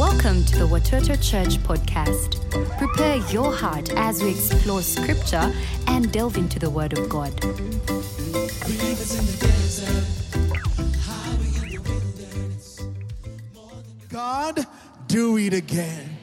Welcome to the Watoto Church podcast. Prepare your heart as we explore scripture and delve into the Word of God. God, do it again.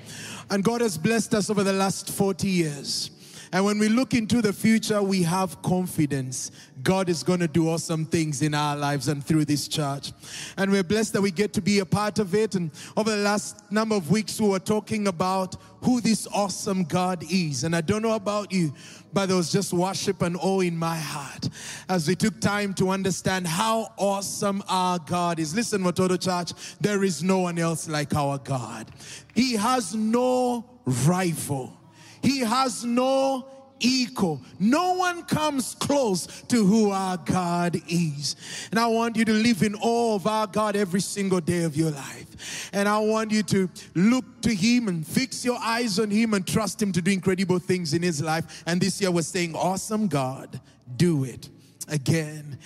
And God has blessed us over the last 40 years. And when we look into the future, we have confidence. God is going to do awesome things in our lives and through this church. And we're blessed that we get to be a part of it. And over the last number of weeks, we were talking about who this awesome God is. And I don't know about you, but there was just worship and awe in my heart as we took time to understand how awesome our God is. Listen, Watoto Church, there is no one else like our God. He has no rival. He has no equal. No one comes close to who our God is. And I want you to live in awe of our God every single day of your life. And I want you to look to Him and fix your eyes on Him and trust Him to do incredible things in His life. And this year we're saying, Awesome God, do it again.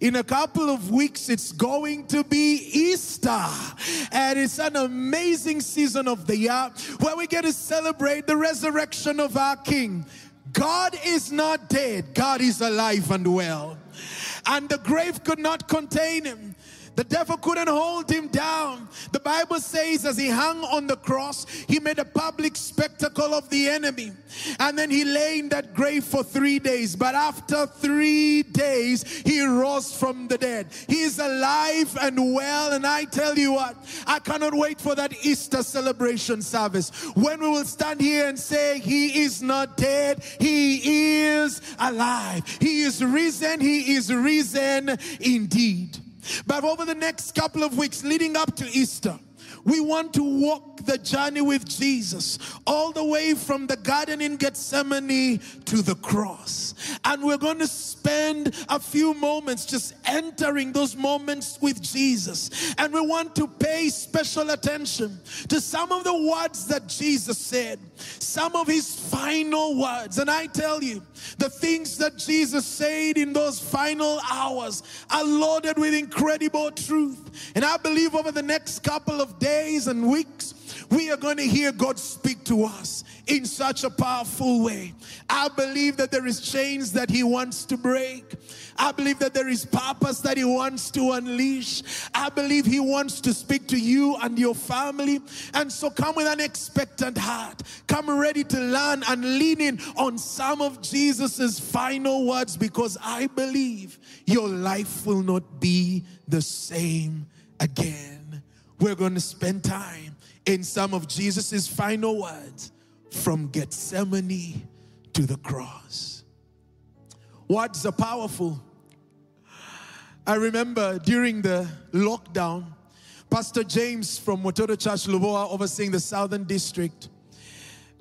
In a couple of weeks, it's going to be Easter. And it's an amazing season of the year where we get to celebrate the resurrection of our King. God is not dead, God is alive and well. And the grave could not contain him. The devil couldn't hold him down. The Bible says, as he hung on the cross, he made a public spectacle of the enemy. And then he lay in that grave for three days. But after three days, he rose from the dead. He is alive and well. And I tell you what, I cannot wait for that Easter celebration service when we will stand here and say, He is not dead, He is alive. He is risen, He is risen indeed. But over the next couple of weeks leading up to Easter, we want to walk the journey with Jesus all the way from the garden in Gethsemane to the cross. And we're going to spend a few moments just entering those moments with Jesus. And we want to pay special attention to some of the words that Jesus said, some of his final words. And I tell you, the things that Jesus said in those final hours are loaded with incredible truth. And I believe over the next couple of days and weeks, we are going to hear God speak to us in such a powerful way. I believe that there is chains that He wants to break. I believe that there is purpose that He wants to unleash. I believe He wants to speak to you and your family. And so come with an expectant heart. Come ready to learn and lean in on some of Jesus's final words because I believe your life will not be the same again. We're going to spend time in some of Jesus's final words from Gethsemane to the cross. Words are powerful. I remember during the lockdown, Pastor James from Watoto Church Lubowa overseeing the Southern District.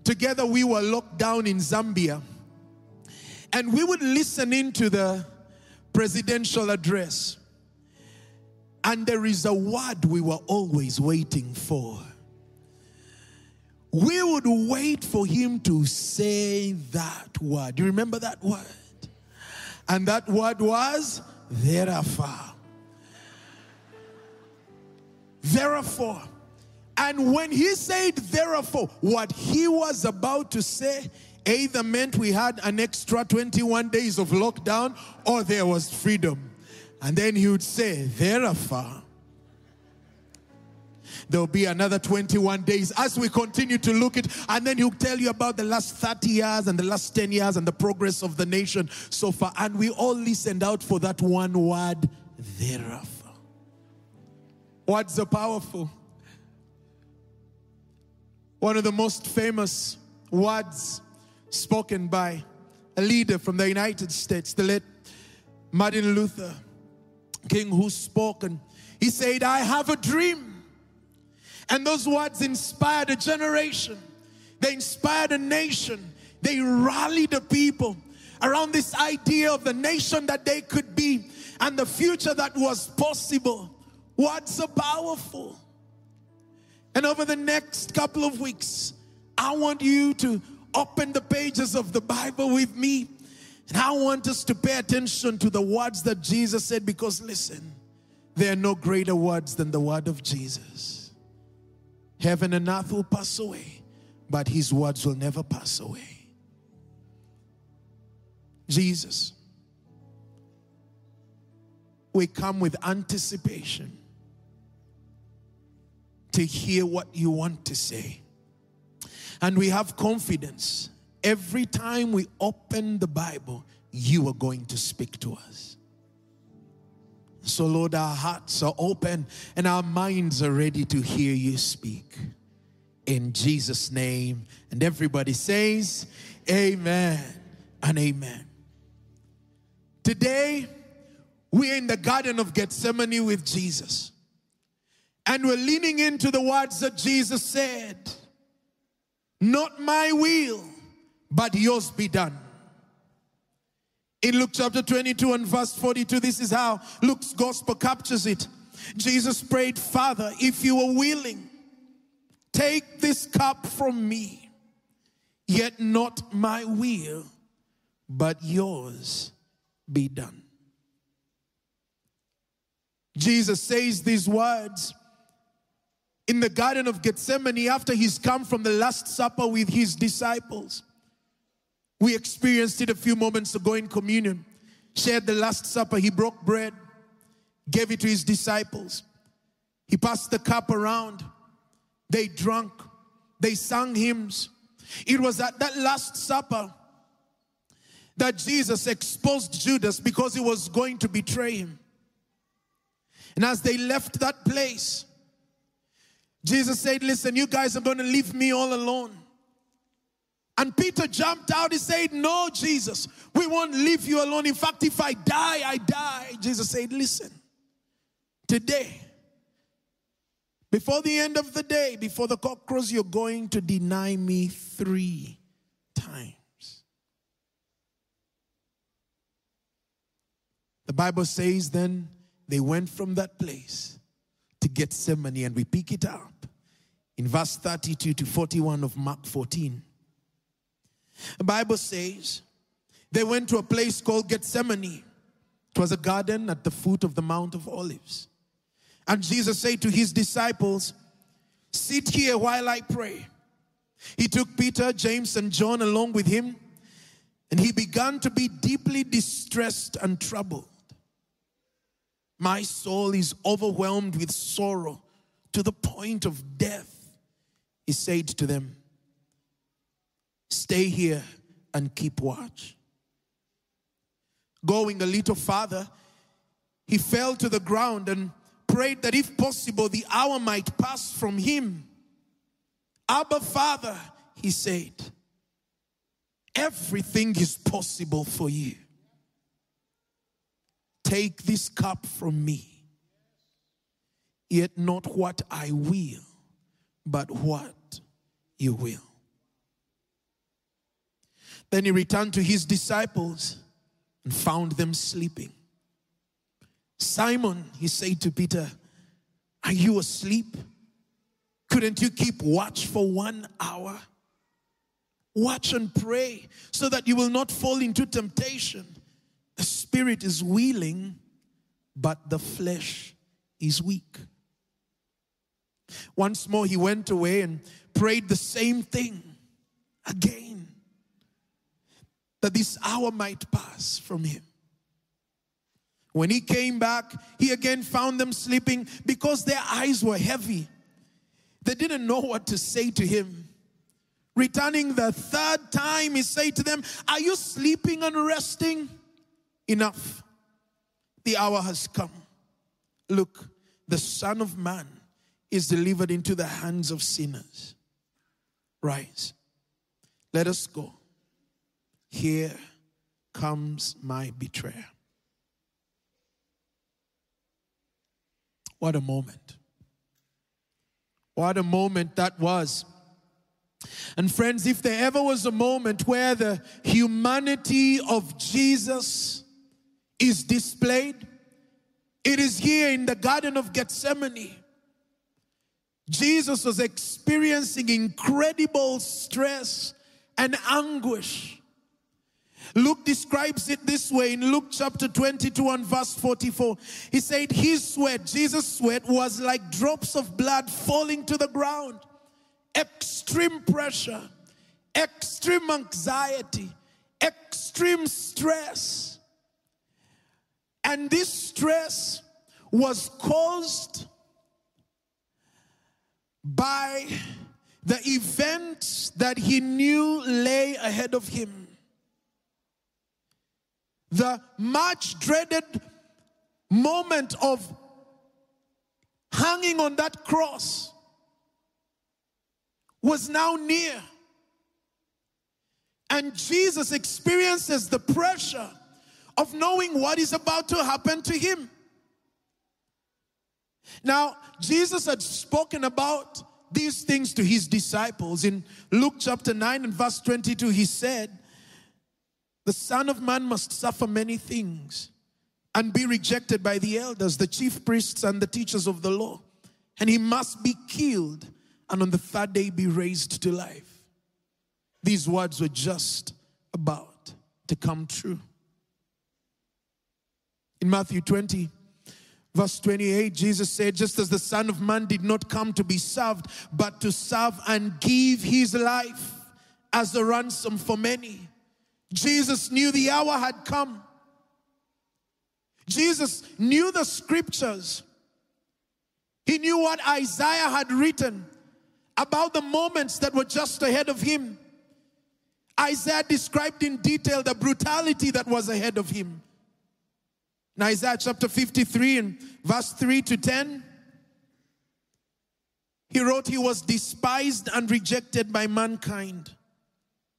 Together we were locked down in Zambia. And we would listen into the presidential address. And there is a word we were always waiting for. We would wait for him to say that word. Do you remember that word? And that word was therefore. Therefore. And when he said therefore, what he was about to say either meant we had an extra 21 days of lockdown or there was freedom. And then he would say, therefore, there'll be another 21 days as we continue to look at and then he'll tell you about the last 30 years and the last 10 years and the progress of the nation so far. And we all listened out for that one word thereafter. Words are powerful. One of the most famous words spoken by a leader from the united states the late martin luther king who spoke and he said i have a dream and those words inspired a generation, they inspired a nation, they rallied the people around this idea of the nation that they could be and the future that was possible. Words are powerful. And over the next couple of weeks, I want you to open the pages of the Bible with me. And I want us to pay attention to the words that Jesus said because listen, there are no greater words than the word of Jesus. Heaven and earth will pass away, but his words will never pass away. Jesus, we come with anticipation to hear what you want to say. And we have confidence every time we open the Bible, you are going to speak to us. So, Lord, our hearts are open and our minds are ready to hear you speak. In Jesus' name. And everybody says, Amen and Amen. Today, we're in the Garden of Gethsemane with Jesus. And we're leaning into the words that Jesus said Not my will, but yours be done. In Luke chapter 22 and verse 42, this is how Luke's gospel captures it. Jesus prayed, Father, if you are willing, take this cup from me, yet not my will, but yours be done. Jesus says these words in the Garden of Gethsemane after he's come from the Last Supper with his disciples. We experienced it a few moments ago in communion. Shared the Last Supper. He broke bread, gave it to his disciples. He passed the cup around. They drank. They sang hymns. It was at that Last Supper that Jesus exposed Judas because he was going to betray him. And as they left that place, Jesus said, Listen, you guys are going to leave me all alone. And Peter jumped out. He said, No, Jesus, we won't leave you alone. In fact, if I die, I die. Jesus said, Listen, today, before the end of the day, before the cock crows, you're going to deny me three times. The Bible says then they went from that place to Gethsemane, and we pick it up in verse 32 to 41 of Mark 14. The Bible says they went to a place called Gethsemane. It was a garden at the foot of the Mount of Olives. And Jesus said to his disciples, Sit here while I pray. He took Peter, James, and John along with him, and he began to be deeply distressed and troubled. My soul is overwhelmed with sorrow to the point of death, he said to them. Stay here and keep watch. Going a little farther, he fell to the ground and prayed that if possible, the hour might pass from him. Abba, Father, he said, everything is possible for you. Take this cup from me, yet not what I will, but what you will. Then he returned to his disciples and found them sleeping. Simon, he said to Peter, Are you asleep? Couldn't you keep watch for one hour? Watch and pray so that you will not fall into temptation. The spirit is willing, but the flesh is weak. Once more, he went away and prayed the same thing again that this hour might pass from him. When he came back, he again found them sleeping because their eyes were heavy. They didn't know what to say to him. Returning the third time, he said to them, Are you sleeping and resting? Enough. The hour has come. Look, the Son of Man is delivered into the hands of sinners. Rise. Let us go. Here comes my betrayer. What a moment. What a moment that was. And friends, if there ever was a moment where the humanity of Jesus is displayed, it is here in the Garden of Gethsemane. Jesus was experiencing incredible stress and anguish. Luke describes it this way in Luke chapter 22 and verse 44. He said, His sweat, Jesus' sweat, was like drops of blood falling to the ground. extreme pressure, extreme anxiety, extreme stress. And this stress was caused by the events that he knew lay ahead of him. The much dreaded moment of hanging on that cross was now near. And Jesus experiences the pressure of knowing what is about to happen to him. Now, Jesus had spoken about these things to his disciples. In Luke chapter 9 and verse 22, he said, The Son of Man must suffer many things and be rejected by the elders, the chief priests, and the teachers of the law. And he must be killed and on the third day be raised to life. These words were just about to come true. In Matthew 20, Verse 28, Jesus said, Just as the Son of Man did not come to be served, but to serve and give his life as a ransom for many. Jesus knew the hour had come. Jesus knew the scriptures. He knew what Isaiah had written about the moments that were just ahead of him. Isaiah described in detail the brutality that was ahead of him. In Isaiah chapter 53 and verse 3 to 10, he wrote, He was despised and rejected by mankind,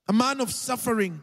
a man of suffering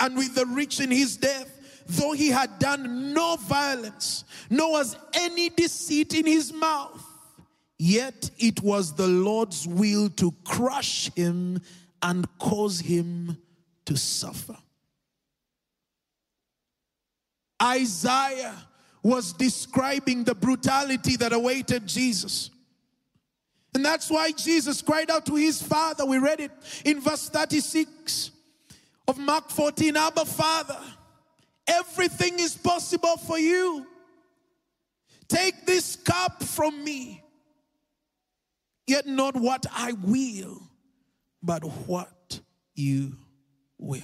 and with the rich in his death, though he had done no violence, nor was any deceit in his mouth. Yet it was the Lord's will to crush him and cause him to suffer. Isaiah was describing the brutality that awaited Jesus. And that's why Jesus cried out to his Father. We read it in verse 36 of Mark 14 Abba, Father, everything is possible for you. Take this cup from me, yet not what I will, but what you will.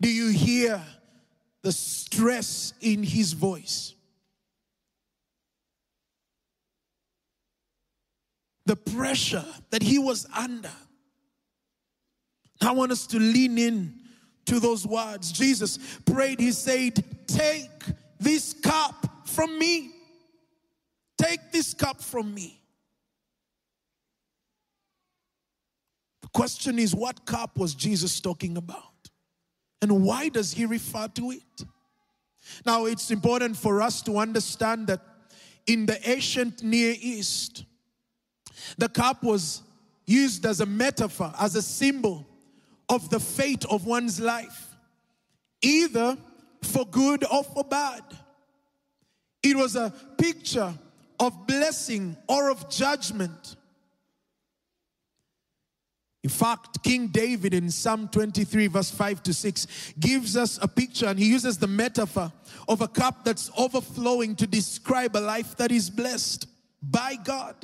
Do you hear the stress in his voice? the pressure that he was under. I want us to lean in to those words. Jesus prayed, He said, Take this cup from me. Take this cup from me. The question is, what cup was Jesus talking about? And why does he refer to it? Now, it's important for us to understand that in the ancient Near East, the cup was used as a metaphor, as a symbol of the fate of one's life, either for good or for bad. It was a picture of blessing or of judgment. In fact, King David in Psalm 23, verse 5 to 6, gives us a picture and he uses the metaphor of a cup that's overflowing to describe a life that is blessed by God.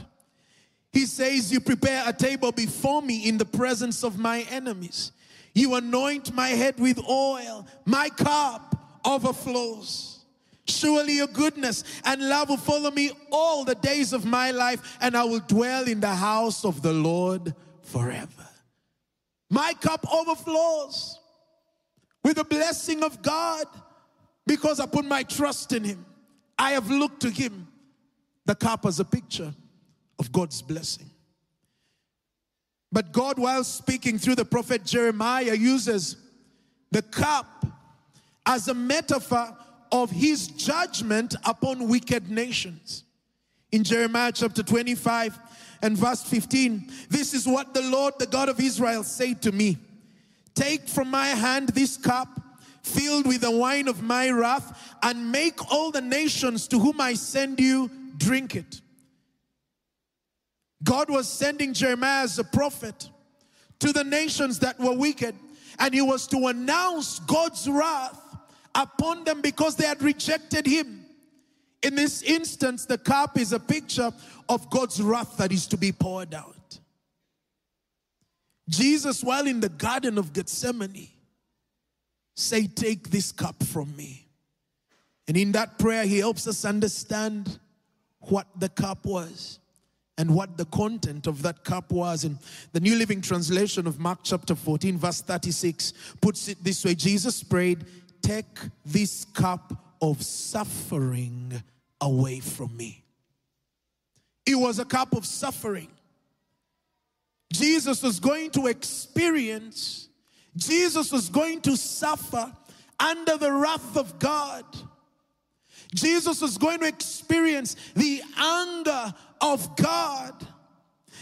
He says, You prepare a table before me in the presence of my enemies. You anoint my head with oil, my cup overflows. Surely your goodness and love will follow me all the days of my life, and I will dwell in the house of the Lord forever. My cup overflows with the blessing of God because I put my trust in Him. I have looked to Him. The cup as a picture of God's blessing. But God, while speaking through the prophet Jeremiah, uses the cup as a metaphor of his judgment upon wicked nations. In Jeremiah chapter 25, and verse 15. This is what the Lord, the God of Israel, said to me Take from my hand this cup filled with the wine of my wrath, and make all the nations to whom I send you drink it. God was sending Jeremiah as a prophet to the nations that were wicked, and he was to announce God's wrath upon them because they had rejected him. In this instance, the cup is a picture of God's wrath that is to be poured out. Jesus, while in the Garden of Gethsemane, say, Take this cup from me. And in that prayer, he helps us understand what the cup was and what the content of that cup was. And the New Living Translation of Mark chapter 14, verse 36, puts it this way Jesus prayed, Take this cup of suffering away from me. It was a cup of suffering. Jesus was going to experience, Jesus was going to suffer under the wrath of God. Jesus was going to experience the anger of God.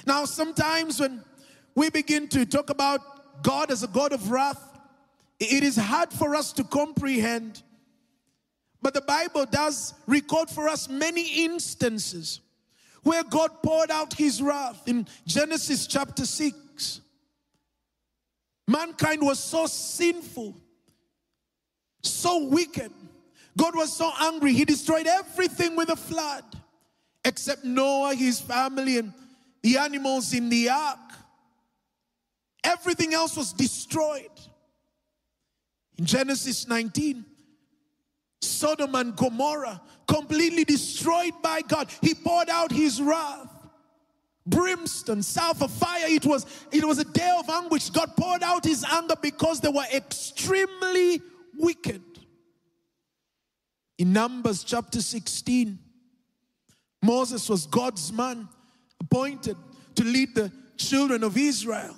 Now, sometimes when we begin to talk about God as a God of wrath, it is hard for us to comprehend but the Bible does record for us many instances where God poured out his wrath in Genesis chapter 6. Mankind was so sinful, so wicked. God was so angry, he destroyed everything with a flood except Noah, his family, and the animals in the ark. Everything else was destroyed. In Genesis 19, Sodom and Gomorrah, completely destroyed by God. He poured out his wrath. Brimstone, south of fire, it was, it was a day of anguish. God poured out his anger because they were extremely wicked. In Numbers chapter 16, Moses was God's man appointed to lead the children of Israel.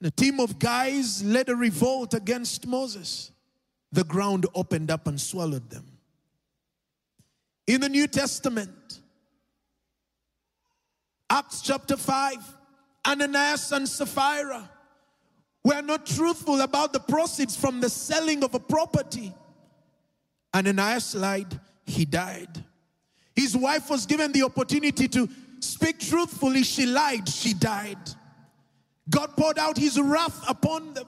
And a team of guys led a revolt against Moses. The ground opened up and swallowed them. In the New Testament, Acts chapter 5, Ananias and Sapphira were not truthful about the proceeds from the selling of a property. Ananias lied, he died. His wife was given the opportunity to speak truthfully, she lied, she died. God poured out his wrath upon them.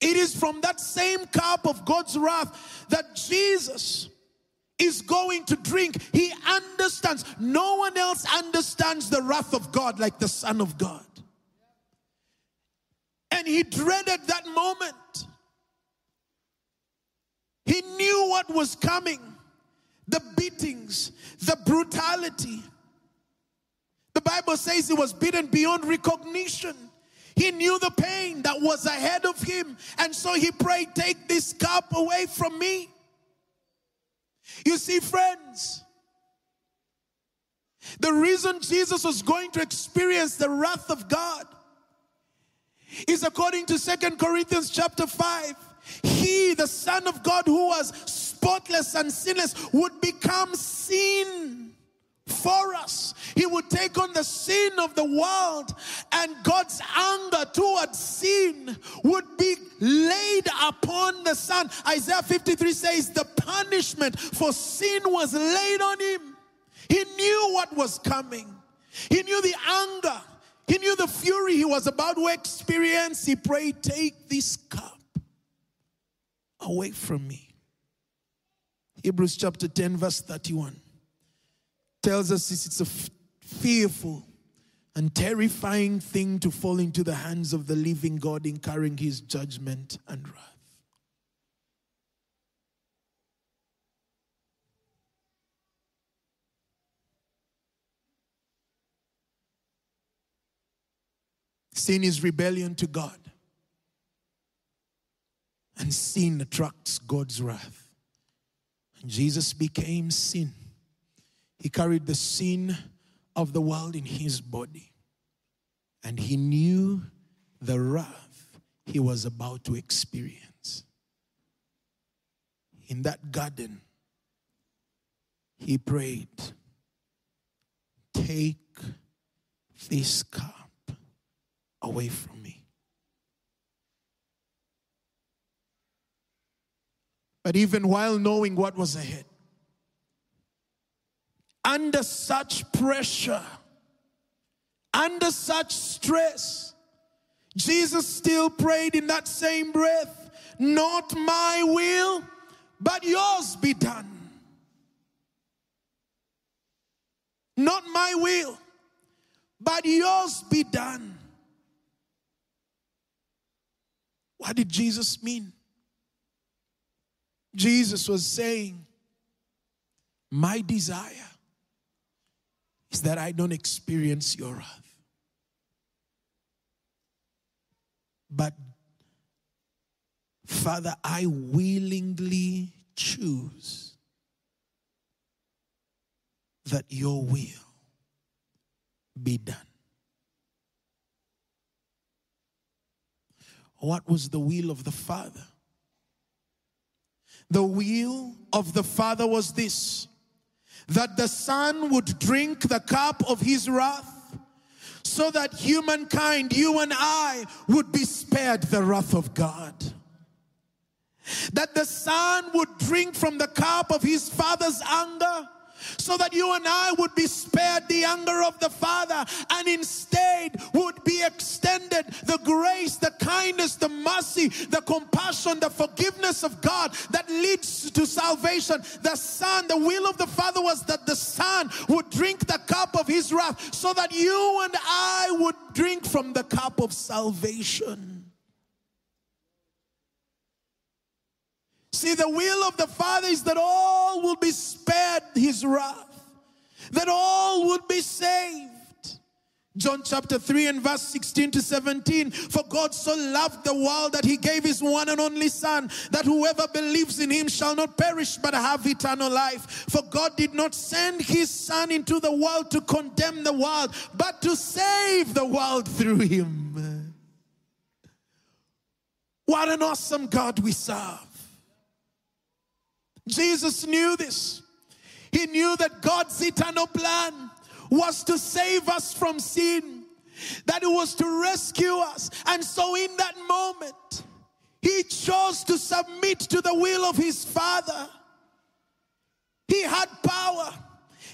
It is from that same cup of God's wrath that Jesus is going to drink. He understands. No one else understands the wrath of God like the Son of God. And he dreaded that moment. He knew what was coming the beatings, the brutality. The Bible says he was beaten beyond recognition. He knew the pain that was ahead of him. And so he prayed, Take this cup away from me. You see, friends, the reason Jesus was going to experience the wrath of God is according to Second Corinthians chapter 5. He, the Son of God, who was spotless and sinless, would become sin for us. He would take on the sin of the world, and God's anger towards sin would be laid upon the Son. Isaiah 53 says, The punishment for sin was laid on him. He knew what was coming. He knew the anger. He knew the fury he was about to experience. He prayed, Take this cup away from me. Hebrews chapter 10, verse 31 tells us this it's a fearful and terrifying thing to fall into the hands of the living God, incurring his judgment and wrath. Sin is rebellion to God. And sin attracts God's wrath. And Jesus became sin. He carried the sin of the world in his body. And he knew the wrath he was about to experience. In that garden, he prayed, Take this cup away from me. But even while knowing what was ahead, under such pressure, under such stress, Jesus still prayed in that same breath, Not my will, but yours be done. Not my will, but yours be done. What did Jesus mean? Jesus was saying, My desire is that I don't experience your wrath. But, Father, I willingly choose that your will be done. What was the will of the Father? The will of the Father was this that the Son would drink the cup of his wrath so that humankind, you and I, would be spared the wrath of God. That the Son would drink from the cup of his Father's anger so that you and I would be spared the anger of the Father and instead would be extended the grace, the kindness, the mercy, the compassion, the forgiveness of God that leads to salvation. The Son, the will of the Father was that the Son would drink the cup of His wrath so that you and I would drink from the cup of salvation. See, the will of the Father is that all will be spared his wrath, that all would be saved. John chapter 3 and verse 16 to 17. For God so loved the world that he gave his one and only Son, that whoever believes in him shall not perish but have eternal life. For God did not send his Son into the world to condemn the world, but to save the world through him. What an awesome God we serve. Jesus knew this. He knew that God's eternal plan was to save us from sin, that it was to rescue us. And so, in that moment, he chose to submit to the will of his Father. He had power,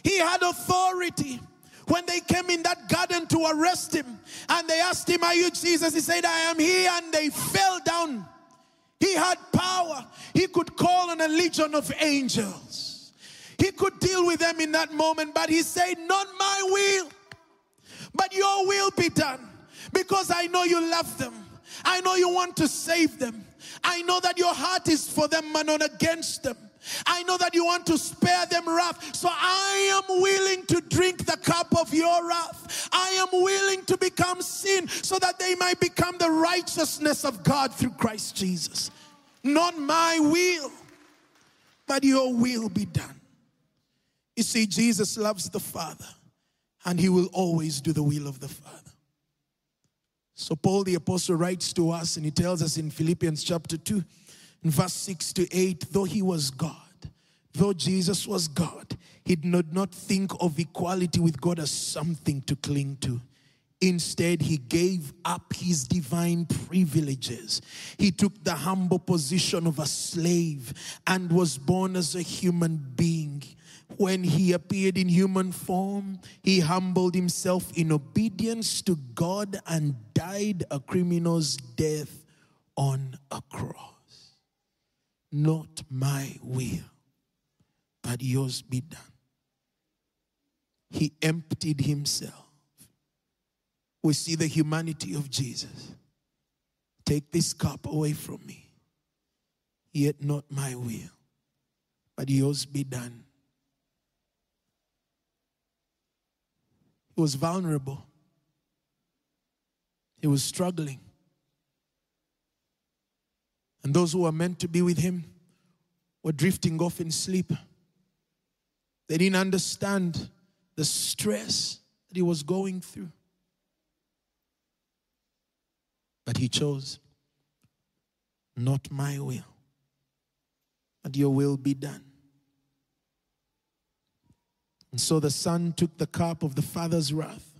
he had authority. When they came in that garden to arrest him and they asked him, Are you Jesus? He said, I am he. And they fell down he had power. He could call on a legion of angels. He could deal with them in that moment, but he said, Not my will, but your will be done. Because I know you love them. I know you want to save them. I know that your heart is for them and not against them. I know that you want to spare them wrath. So I am willing to drink the cup of your wrath. I am willing to become sin so that they might become the righteousness of God through Christ Jesus. Not my will, but your will be done. You see, Jesus loves the Father, and he will always do the will of the Father. So, Paul the Apostle writes to us, and he tells us in Philippians chapter 2 in verse 6 to 8, though he was God, though Jesus was God, he did not think of equality with God as something to cling to. Instead, he gave up his divine privileges. He took the humble position of a slave and was born as a human being. when he appeared in human form, he humbled himself in obedience to God and died a criminal's death on a cross. Not my will, but yours be done. He emptied himself. We see the humanity of Jesus. Take this cup away from me, yet not my will, but yours be done. He was vulnerable. He was struggling. And those who were meant to be with him were drifting off in sleep. They didn't understand the stress that he was going through. But he chose, not my will, but your will be done. And so the Son took the cup of the Father's wrath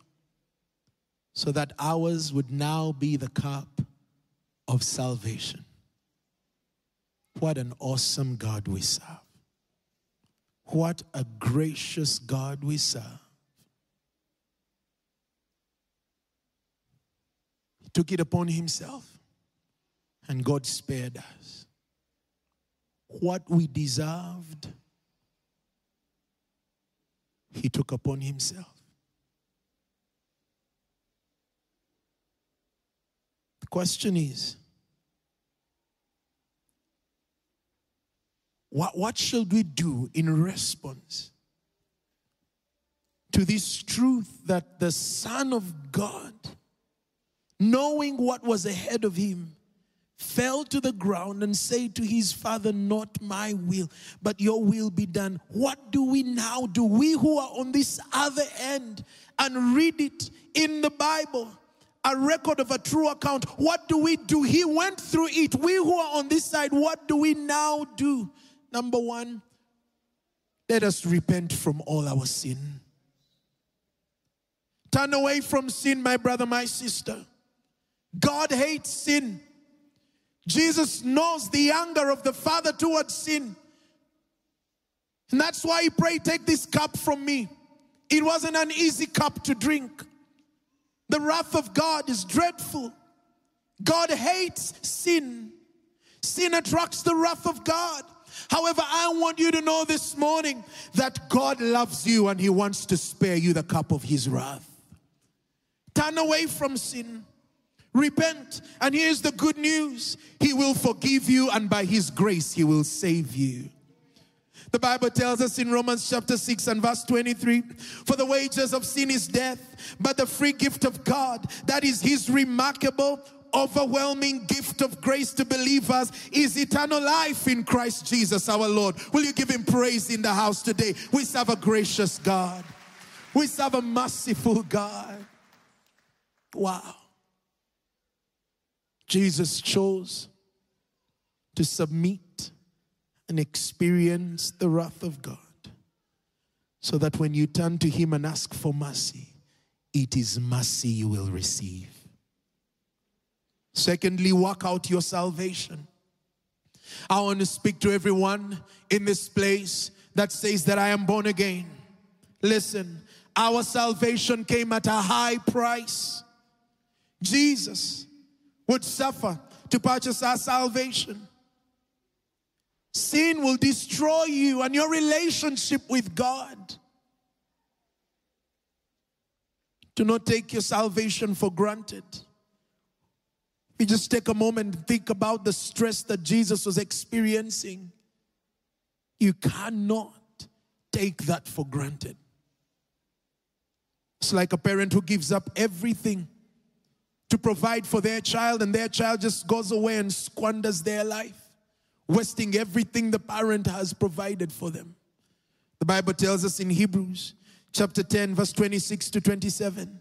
so that ours would now be the cup of salvation. What an awesome God we serve. What a gracious God we serve. He took it upon himself, and God spared us. What we deserved he took upon himself. The question is what, what should we do in response to this truth that the Son of God, knowing what was ahead of him, fell to the ground and said to his father, Not my will, but your will be done. What do we now do? We who are on this other end and read it in the Bible, a record of a true account, what do we do? He went through it. We who are on this side, what do we now do? Number one, let us repent from all our sin. Turn away from sin, my brother, my sister. God hates sin. Jesus knows the anger of the Father towards sin. And that's why he prayed, Take this cup from me. It wasn't an easy cup to drink. The wrath of God is dreadful. God hates sin. Sin attracts the wrath of God. However, I want you to know this morning that God loves you and He wants to spare you the cup of His wrath. Turn away from sin. Repent. And here's the good news He will forgive you, and by His grace, He will save you. The Bible tells us in Romans chapter 6 and verse 23 For the wages of sin is death, but the free gift of God, that is His remarkable, overwhelming gift of grace to believers, is eternal life in Christ Jesus our Lord. Will you give Him praise in the house today? We serve a gracious God, we serve a merciful God. Wow. Jesus chose to submit and experience the wrath of God so that when you turn to Him and ask for mercy, it is mercy you will receive. Secondly, work out your salvation. I want to speak to everyone in this place that says that I am born again. Listen, our salvation came at a high price. Jesus would suffer to purchase our salvation. Sin will destroy you and your relationship with God. Do not take your salvation for granted. You just take a moment and think about the stress that Jesus was experiencing. You cannot take that for granted. It's like a parent who gives up everything to provide for their child, and their child just goes away and squanders their life, wasting everything the parent has provided for them. The Bible tells us in Hebrews chapter 10, verse 26 to 27.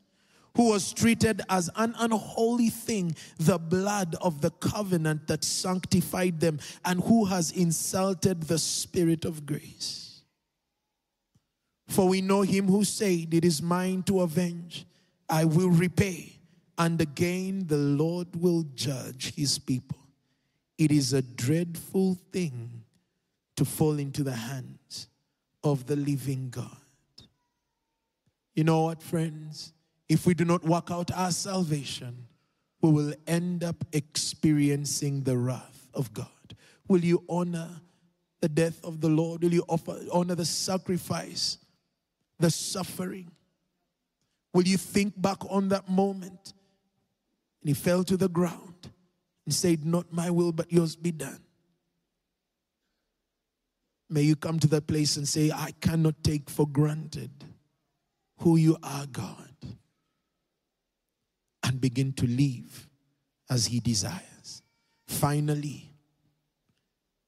Who was treated as an unholy thing, the blood of the covenant that sanctified them, and who has insulted the Spirit of grace? For we know him who said, It is mine to avenge, I will repay, and again the Lord will judge his people. It is a dreadful thing to fall into the hands of the living God. You know what, friends? If we do not work out our salvation, we will end up experiencing the wrath of God. Will you honor the death of the Lord? Will you offer, honor the sacrifice, the suffering? Will you think back on that moment? And he fell to the ground and said, Not my will, but yours be done. May you come to that place and say, I cannot take for granted who you are, God, begin to live as He desires. Finally,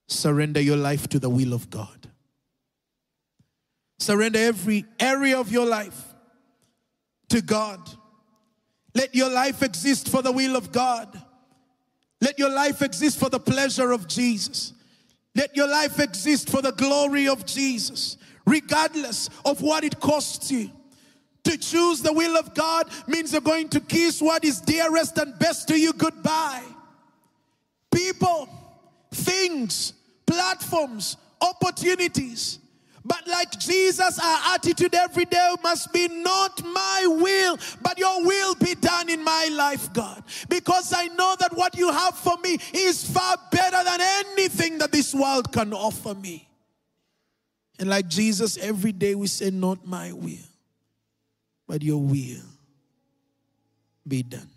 surrender your life to the will of God. Surrender every area of your life to God. Let your life exist for the will of God. Let your life exist for the pleasure of Jesus. Let your life exist for the glory of Jesus, regardless of what it costs you. To choose the will of God means you're going to kiss what is dearest and best to you goodbye. People, things, platforms, opportunities but like Jesus, our attitude every day must be not my will, but your will be done in my life, God. Because I know that what you have for me is far better than anything that this world can offer me. And like Jesus, every day we say, Not my will, but your will be done.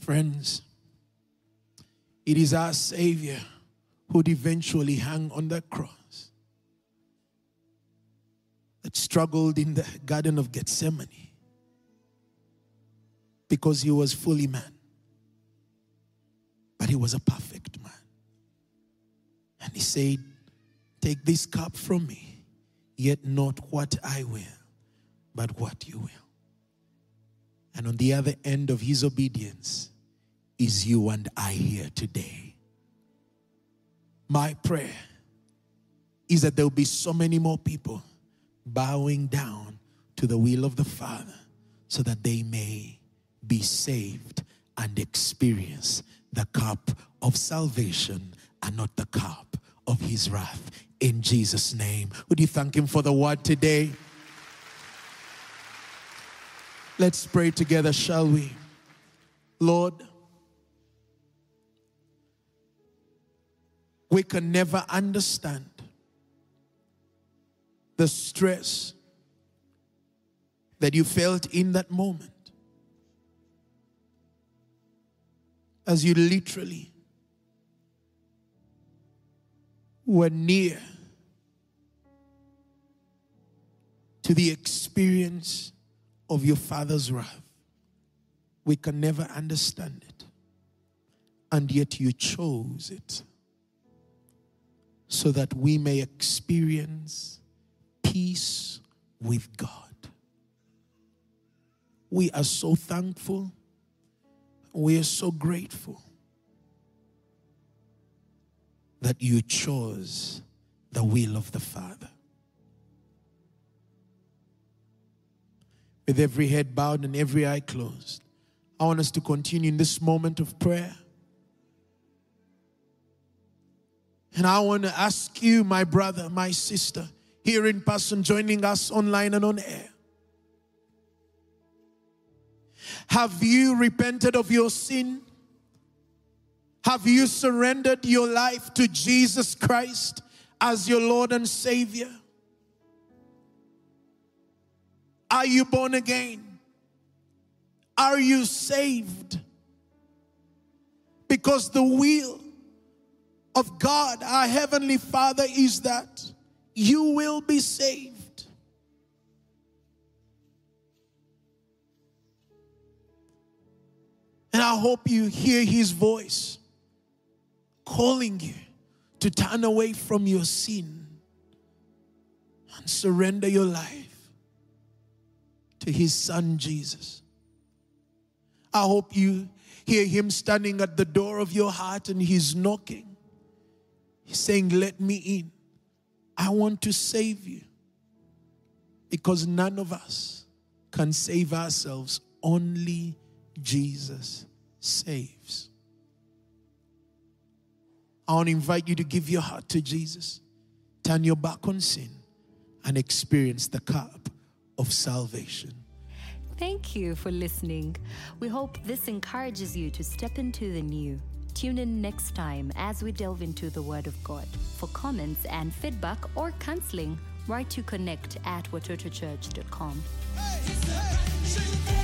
Friends, it is our Savior who'd eventually hang on that cross, that struggled in the Garden of Gethsemane because he was fully man, but he was a perfect man. And he said, Take this cup from me, yet not what I will, but what you will. And on the other end of his obedience is you and I here today. My prayer is that there will be so many more people bowing down to the will of the Father so that they may be saved and experience the cup of salvation and not the cup of his wrath. In Jesus' name. Would you thank him for the word today? Let's pray together, shall we? Lord, we can never understand the stress that you felt in that moment as you literally were near to the experience of your father's wrath. We can never understand it. And yet you chose it so that we may experience peace with God. We are so thankful. We are so grateful that you chose the will of the Father. With every head bowed and every eye closed, I want us to continue in this moment of prayer. And I want to ask you, my brother, my sister, here in person, joining us online and on air. Have you repented of your sin? Have you surrendered your life to Jesus Christ as your Lord and Savior? Are you born again? Are you saved? Because the will of God, our Heavenly Father, is that you will be saved. And I hope you hear His voice calling you to turn away from your sin and surrender your life to His Son Jesus. I hope you hear Him standing at the door of your heart and He's knocking. He's saying, Let me in. I want to save you. Because none of us can save ourselves, only Jesus saves. I want to invite you to give your heart to Jesus, turn your back on sin, and experience the cup of salvation. Thank you for listening. We hope this encourages you to step into the new. Tune in next time as we delve into the Word of God. For comments and feedback or counseling, write to connect at watotochurch.com. Hey, hey,